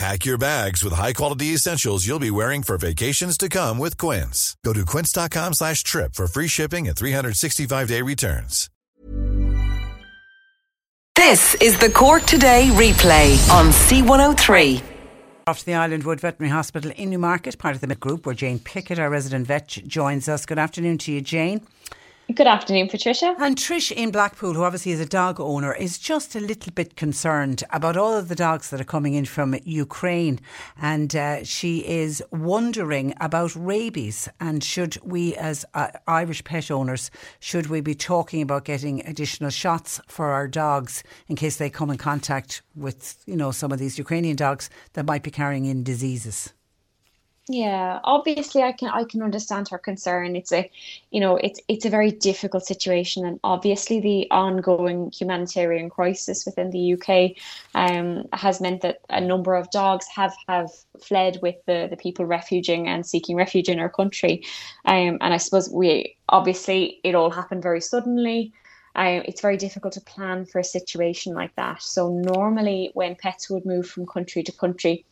Pack your bags with high-quality essentials you'll be wearing for vacations to come with Quince. Go to quince.com slash trip for free shipping and 365-day returns. This is the Cork Today replay on C103. Off to the Islandwood Veterinary Hospital in Newmarket, part of the group where Jane Pickett, our resident vet, joins us. Good afternoon to you, Jane. Good afternoon, Patricia. And Trish in Blackpool, who obviously is a dog owner, is just a little bit concerned about all of the dogs that are coming in from Ukraine. And uh, she is wondering about rabies. And should we, as uh, Irish pet owners, should we be talking about getting additional shots for our dogs in case they come in contact with, you know, some of these Ukrainian dogs that might be carrying in diseases? Yeah, obviously I can I can understand her concern. It's a you know, it's it's a very difficult situation and obviously the ongoing humanitarian crisis within the UK um, has meant that a number of dogs have have fled with the, the people refuging and seeking refuge in our country. Um, and I suppose we obviously it all happened very suddenly. Um, it's very difficult to plan for a situation like that. So normally when pets would move from country to country,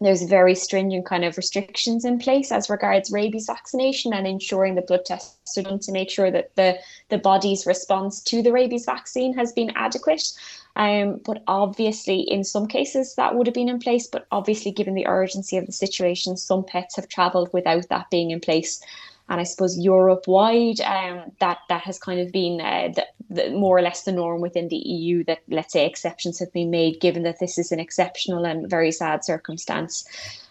there's very stringent kind of restrictions in place as regards rabies vaccination and ensuring the blood tests are done to make sure that the, the body's response to the rabies vaccine has been adequate. Um, but obviously, in some cases, that would have been in place. But obviously, given the urgency of the situation, some pets have travelled without that being in place and I suppose Europe wide, um, that that has kind of been uh, the, the, more or less the norm within the EU. That let's say exceptions have been made, given that this is an exceptional and very sad circumstance.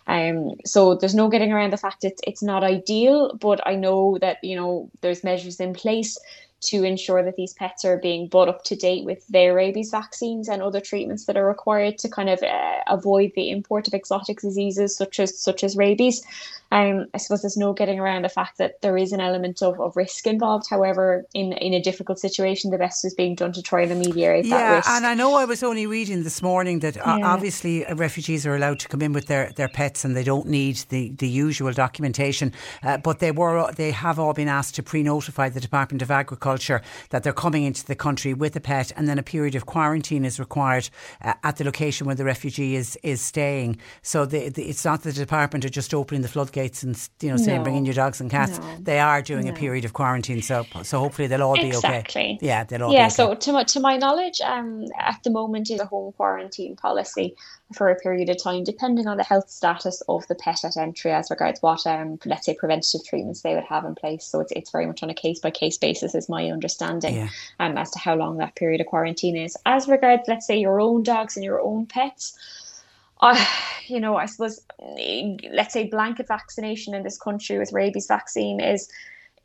Um, so there's no getting around the fact that it's not ideal, but I know that you know there's measures in place to ensure that these pets are being brought up to date with their rabies vaccines and other treatments that are required to kind of uh, avoid the import of exotic diseases such as such as rabies. Um, I suppose there's no getting around the fact that there is an element of, of risk involved. However, in in a difficult situation, the best is being done to try and ameliorate yeah, that risk. and I know I was only reading this morning that uh, obviously uh, refugees are allowed to come in with their, their pets and they don't need the, the usual documentation. Uh, but they were they have all been asked to pre-notify the Department of Agriculture that they're coming into the country with a pet, and then a period of quarantine is required uh, at the location where the refugee is is staying. So the, the, it's not the department are just opening the floodgates and you know saying No. bring in your dogs and cats. No. They are doing a period of quarantine, so so hopefully they'll all be okay. Exactly. Yeah, they'll all yeah, be okay. so to my, to my knowledge, um, at the moment is a home quarantine policy for a period of time, depending on the health status of the pet at entry as regards what, um, let's say, preventative treatments they would have in place. So it's, it's very much on a case by case basis, is my understanding, Yeah. um, as to how long that period of quarantine is. As regards, let's say, your own dogs and your own pets, I, you know, I suppose, eh, let's say, blanket vaccination in this country with rabies vaccine is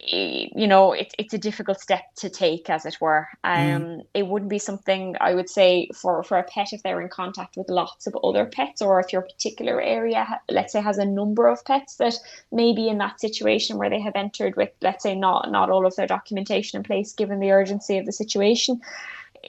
eh, you know, it, it's a difficult step to take, as it were. Um, It wouldn't be something I would say for, for a pet if they're in contact with lots of other pets, or if your particular area, let's say, has a number of pets that may be in that situation where they have entered with, let's say, not not all of their documentation in place, given the urgency of the situation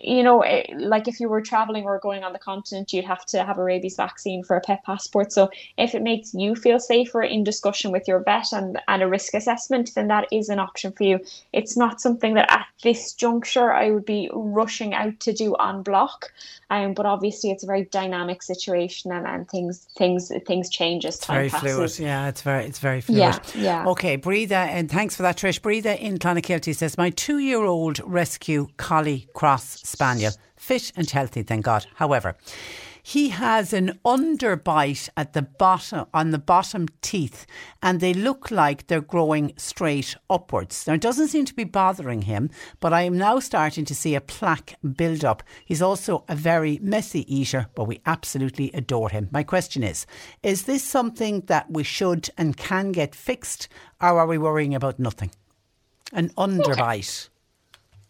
you know, eh, like if you were traveling or going on the continent, you'd have to have a rabies vaccine for a pet passport. So if it makes you feel safer in discussion with your vet and, and a risk assessment, then that is an option for you. It's not something that at this juncture I would be rushing out to do en bloc. Um, but obviously it's a very dynamic situation and, and things things things change as time very passes. fluid. Yeah, it's very it's very fluid. Yeah, yeah. Okay, Bríd, and thanks for that, Trish. Bríd in Clonakilty says my two-year-old rescue collie cross spaniel, fit and healthy, thank God. However. he has an underbite at the bottom on the bottom teeth, and they look like they're growing straight upwards. Now it doesn't seem to be bothering him, but I am now starting to see a plaque build up. He's also a very messy eater, but we absolutely adore him. My question is: Is this something that we should and can get fixed, or are we worrying about nothing? An underbite. Okay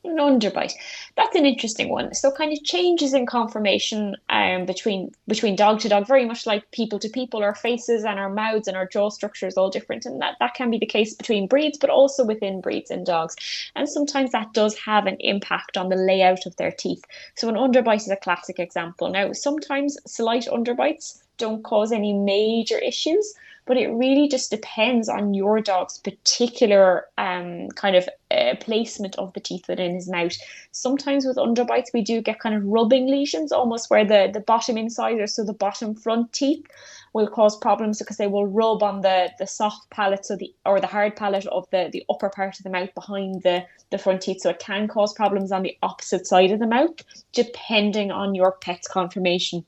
an underbite. That's an interesting one. So kind of changes in conformation um, between between dog to dog, very much like people to people. Our faces and our mouths and our jaw structure is all different, and that, that can be the case between breeds, but also within breeds and dogs. And sometimes that does have an impact on the layout of their teeth. So an underbite is a classic example. Now, sometimes slight underbites don't cause any major issues but it really just depends on your dog's particular um, kind of uh, placement of the teeth within his mouth. Sometimes with underbites, we do get kind of rubbing lesions, almost where the, the bottom incisors, so the bottom front teeth, will cause problems because they will rub on the, the soft palate, so the or the hard palate of the, the upper part of the mouth behind the, the front teeth. So it can cause problems on the opposite side of the mouth, depending on your pet's conformation.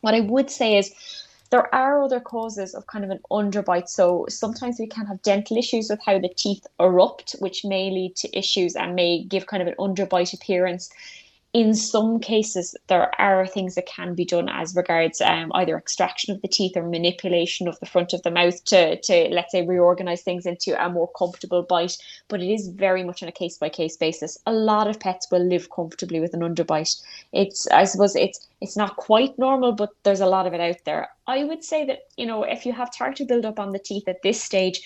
What I would say is there are other causes of kind of an underbite. So sometimes we can have dental issues with how the teeth erupt, which may lead to issues and may give kind of an underbite appearance in some cases, there are things that can be done as regards um, either extraction of the teeth or manipulation of the front of the mouth to, to, let's say, reorganize things into a more comfortable bite. But it is very much on a case by case basis. A lot of pets will live comfortably with an underbite. It's, I suppose, it's it's not quite normal, but there's a lot of it out there. I would say that you know if you have tartar buildup on the teeth at this stage,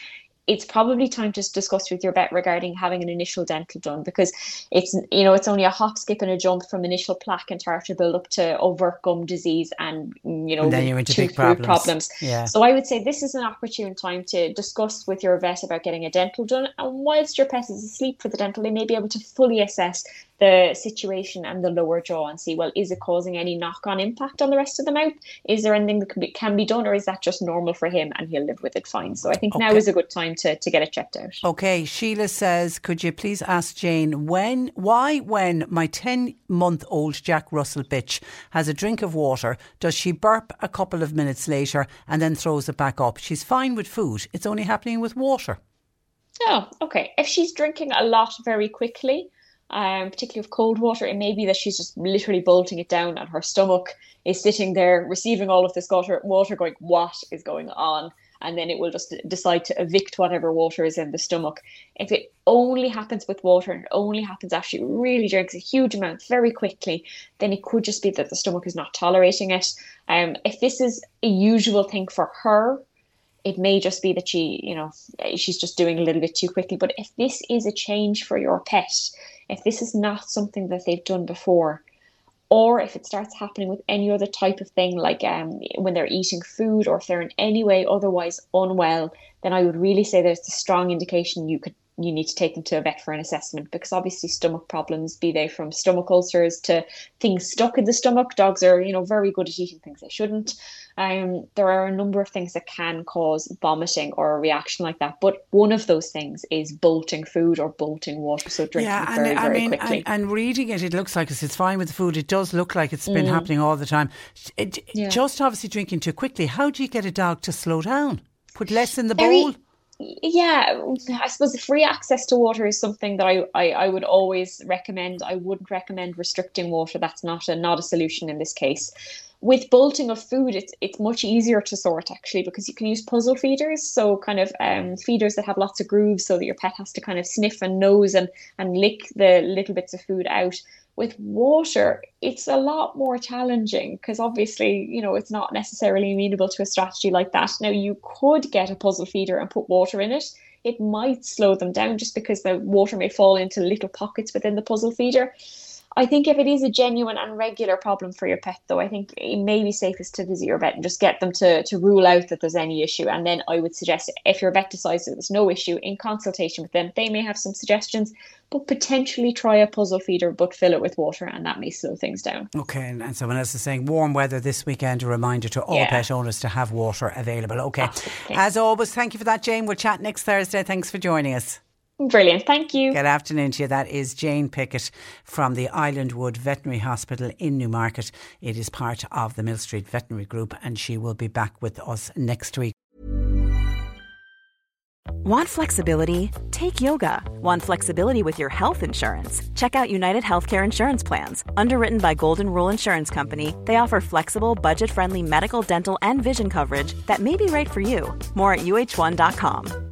it's probably time to discuss with your vet regarding having an initial dental done because it's you know it's only a hop skip and a jump from initial plaque and tartar build up to overt gum disease and mm, you know and then you're into big problems. problems. Yeah. So I would say this is an opportune time to discuss with your vet about getting a dental done and whilst your pet is asleep for the dental they may be able to fully assess the situation and the lower jaw and see well is it causing any knock-on impact on the rest of the mouth? Is there anything that can be, can be done or is that just normal for him and he'll live with it fine? So i think okay. now is a good time to, to get it checked out. Okay sheila says could you please ask jane when why when my 10 month old jack russell bitch has a drink of water does she burp a couple of minutes later and then throws it back up? She's fine with food. It's only happening with water. Oh, okay. If she's drinking a lot very quickly, um, particularly with cold water, it may be that she's just literally bolting it down and her stomach is sitting there receiving all of this water, water going, what is going on? And then it will just decide to evict whatever water is in the stomach. If it only happens with water and it only happens after she really drinks a huge amount very quickly, then it could just be that the stomach is not tolerating it. Um, if this is a usual thing for her, it may just be that she, you know, she's just doing a little bit too quickly. But if this is a change for your pet, if this is not something that they've done before, or if it starts happening with any other type of thing, like um, when they're eating food or if they're in any way otherwise unwell, then I would really say there's a strong indication you could you need to take them to a vet for an assessment because obviously stomach problems, be they from stomach ulcers to things stuck in the stomach, dogs are you know very good at eating things they shouldn't. Um, there are a number of things that can cause vomiting or a reaction like that, but one of those things is bolting food or bolting water. So drinking yeah, and, very, I very mean, quickly. And, and, reading it, it looks like it's fine with the food. It does look like it's been mm. happening all the time. It, yeah. Just obviously drinking too quickly. How do you get a dog to slow down? Put less in the very, bowl yeah, I suppose free access to water is something that I, I, I, would always recommend. I wouldn't recommend restricting water. That's not a not a solution in this case with bolting of food, it's it's much easier to sort actually because you can use puzzle feeders, so kind of um, feeders that have lots of grooves, so that your pet has to kind of sniff and nose and and lick the little bits of food out. With water, it's a lot more challenging because obviously, you know, it's not necessarily amenable to a strategy like that. Now, you could get a puzzle feeder and put water in it. It might slow them down just because the water may fall into little pockets within the puzzle feeder I think if it is a genuine and regular problem for your pet, though, I think it may be safest to visit your vet and just get them to, to rule out that there's any issue. And then I would suggest if your vet decides that there's no issue, in consultation with them, they may have some suggestions, but potentially try a puzzle feeder, but fill it with water, and that may slow things down. Okay, and someone else is saying warm weather this weekend, a reminder to all yeah. pet owners to have water available. Okay, Absolutely. as always, thank you for that, Jane. We'll chat next Thursday. Thanks for joining us. Brilliant. Thank you. Good afternoon to you. That is Jane Pickett from the Islandwood Veterinary Hospital in Newmarket. It is part of the Millstreet Veterinary Group, and she will be back with us next week. Want flexibility? Take yoga. Want flexibility with your health insurance? Check out United Healthcare Insurance Plans. Underwritten by Golden Rule Insurance Company, they offer flexible, budget friendly medical, dental, and vision coverage that may be right for you. More at uhone.com.